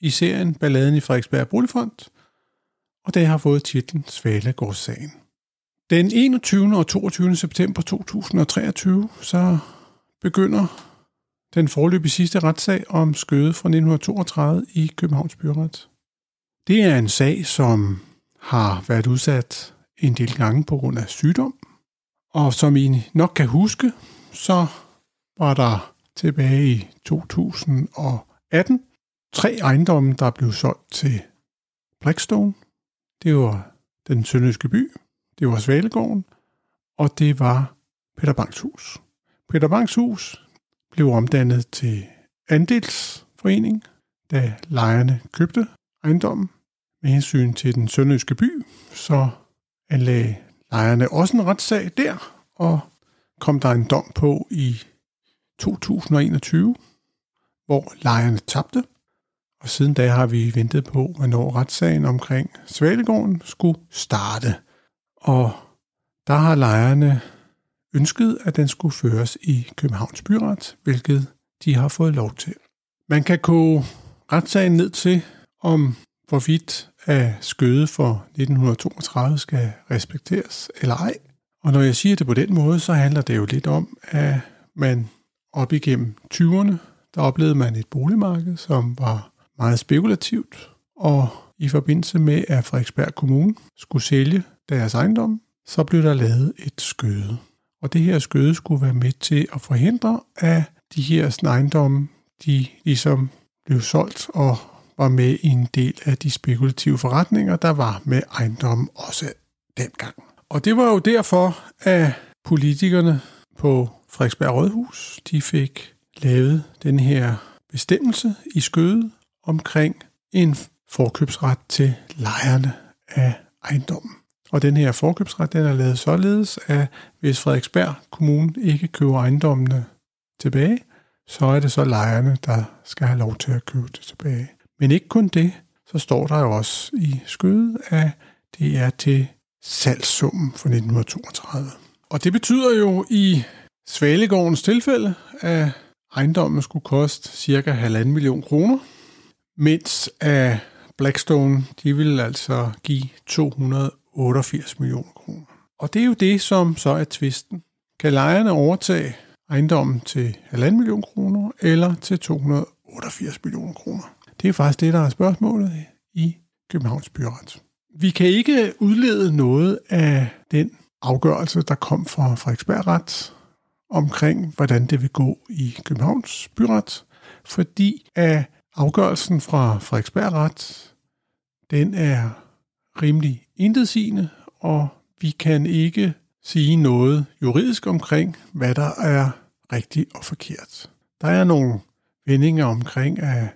i serien Balladen i Frederiksberg Boligfond, og det har fået titlen Svalegårdssagen. Den 21. og 22. september 2023, så begynder den forløbige sidste retssag om skøde fra 1932 i Københavns Byret. Det er en sag, som har været udsat en del gange på grund af sygdom, og som I nok kan huske, så var der tilbage i 2018 tre ejendomme, der blev solgt til Blackstone. Det var den sønderjyske by, det var Svalegården, og det var Peter Banks hus. Peter Banks hus blev omdannet til andelsforening, da lejerne købte ejendommen. Med hensyn til den sønderjyske by, så anlagde lejerne også en retssag der, og kom der en dom på i 2021, hvor lejerne tabte, og siden da har vi ventet på, hvornår retssagen omkring Svalegården skulle starte. Og der har lejerne ønsket, at den skulle føres i Københavns Byret, hvilket de har fået lov til. Man kan gå retssagen ned til, om hvorvidt at skøde for 1932 skal respekteres eller ej. Og når jeg siger det på den måde, så handler det jo lidt om, at man op igennem 20'erne, der oplevede man et boligmarked, som var meget spekulativt, og i forbindelse med, at Frederiksberg Kommune skulle sælge deres ejendom, så blev der lavet et skøde. Og det her skøde skulle være med til at forhindre, at de her ejendomme, de ligesom blev solgt og var med i en del af de spekulative forretninger, der var med ejendommen også dengang. Og det var jo derfor, at politikerne på Frederiksberg Rådhus, de fik lavet den her bestemmelse i skødet, omkring en forkøbsret til lejerne af ejendommen. Og den her forkøbsret, den er lavet således, at hvis Frederiksberg Kommune ikke køber ejendommene tilbage, så er det så lejerne, der skal have lov til at købe det tilbage. Men ikke kun det, så står der jo også i skødet, at det er til salgssummen for 1932. Og det betyder jo i Svalegårdens tilfælde, at ejendommen skulle koste cirka 1,5 million kroner, mens af Blackstone, de vil altså give 288 millioner kroner. Og det er jo det, som så er tvisten. Kan lejerne overtage ejendommen til 1,5 million kroner eller til 288 millioner kroner? Det er faktisk det, der er spørgsmålet i Københavns Byret. Vi kan ikke udlede noget af den afgørelse, der kom fra Frederiksberg Ret omkring, hvordan det vil gå i Københavns Byret, fordi at Afgørelsen fra Frederiksbergret, den er rimelig intetsigende, og vi kan ikke sige noget juridisk omkring, hvad der er rigtigt og forkert. Der er nogle vendinger omkring, at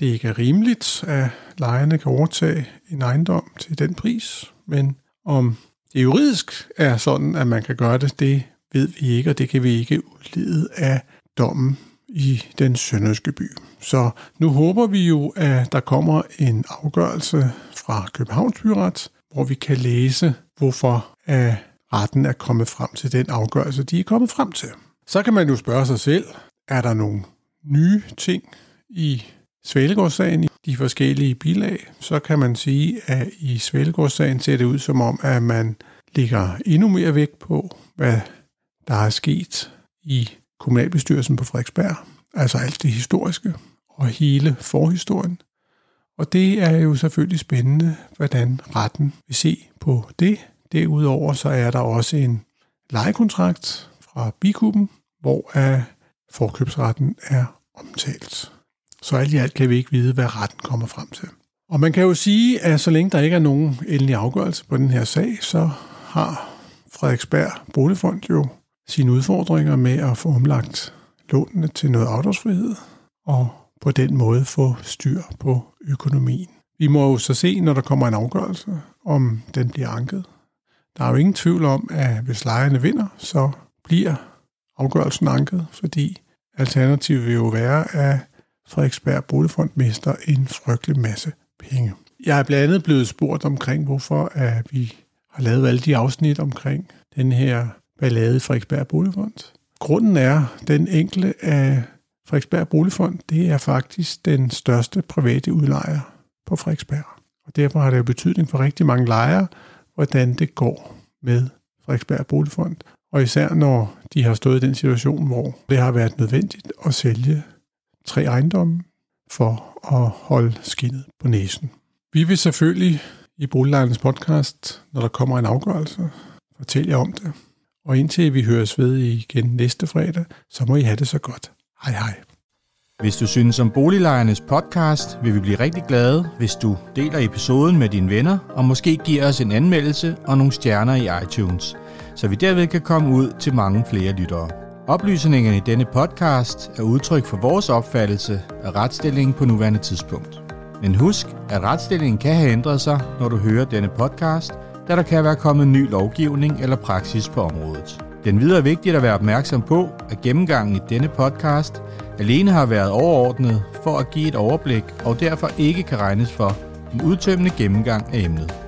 det ikke er rimeligt, at lejerne kan overtage en ejendom til den pris, men om det juridisk er sådan, at man kan gøre det, det ved vi ikke, og det kan vi ikke udlede af dommen i den sønderjyske by. Så nu håber vi jo, at der kommer en afgørelse fra Københavns Byret, hvor vi kan læse, hvorfor at retten er kommet frem til den afgørelse, de er kommet frem til. Så kan man jo spørge sig selv, er der nogle nye ting i Svalegårdssagen i de forskellige bilag, så kan man sige, at i Svalegårdssagen ser det ud som om, at man ligger endnu mere vægt på, hvad der er sket i kommunalbestyrelsen på Frederiksberg, altså alt det historiske og hele forhistorien. Og det er jo selvfølgelig spændende, hvordan retten vil se på det. Derudover så er der også en lejekontrakt fra bikuben, hvor forkøbsretten er omtalt. Så alt i alt kan vi ikke vide, hvad retten kommer frem til. Og man kan jo sige, at så længe der ikke er nogen endelig afgørelse på den her sag, så har Frederiksberg Boligfond jo sine udfordringer med at få omlagt lånene til noget afdragsfrihed, og på den måde få styr på økonomien. Vi må jo så se, når der kommer en afgørelse, om den bliver anket. Der er jo ingen tvivl om, at hvis lejerne vinder, så bliver afgørelsen anket, fordi alternativet vil jo være, at Frederiksberg Boligfond mister en frygtelig masse penge. Jeg er blandt andet blevet spurgt omkring, hvorfor at vi har lavet alle de afsnit omkring den her ballade i Frederiksberg Boligfond. Grunden er den enkelte af Frederiksberg Boligfond, det er faktisk den største private udlejer på Frederiksberg. Og derfor har det jo betydning for rigtig mange lejere, hvordan det går med Frederiksberg Boligfond. Og især når de har stået i den situation, hvor det har været nødvendigt at sælge tre ejendomme for at holde skinnet på næsen. Vi vil selvfølgelig i Boliglejernes podcast, når der kommer en afgørelse, fortælle jer om det. Og indtil vi høres ved igen næste fredag, så må I have det så godt. Hej hej. Hvis du synes om Boliglejernes podcast, vil vi blive rigtig glade, hvis du deler episoden med dine venner, og måske giver os en anmeldelse og nogle stjerner i iTunes, så vi derved kan komme ud til mange flere lyttere. Oplysningerne i denne podcast er udtryk for vores opfattelse af retsstillingen på nuværende tidspunkt. Men husk, at retsstillingen kan have ændret sig, når du hører denne podcast, da der kan være kommet ny lovgivning eller praksis på området. Den videre er vigtigt at være opmærksom på, at gennemgangen i denne podcast alene har været overordnet for at give et overblik og derfor ikke kan regnes for en udtømmende gennemgang af emnet.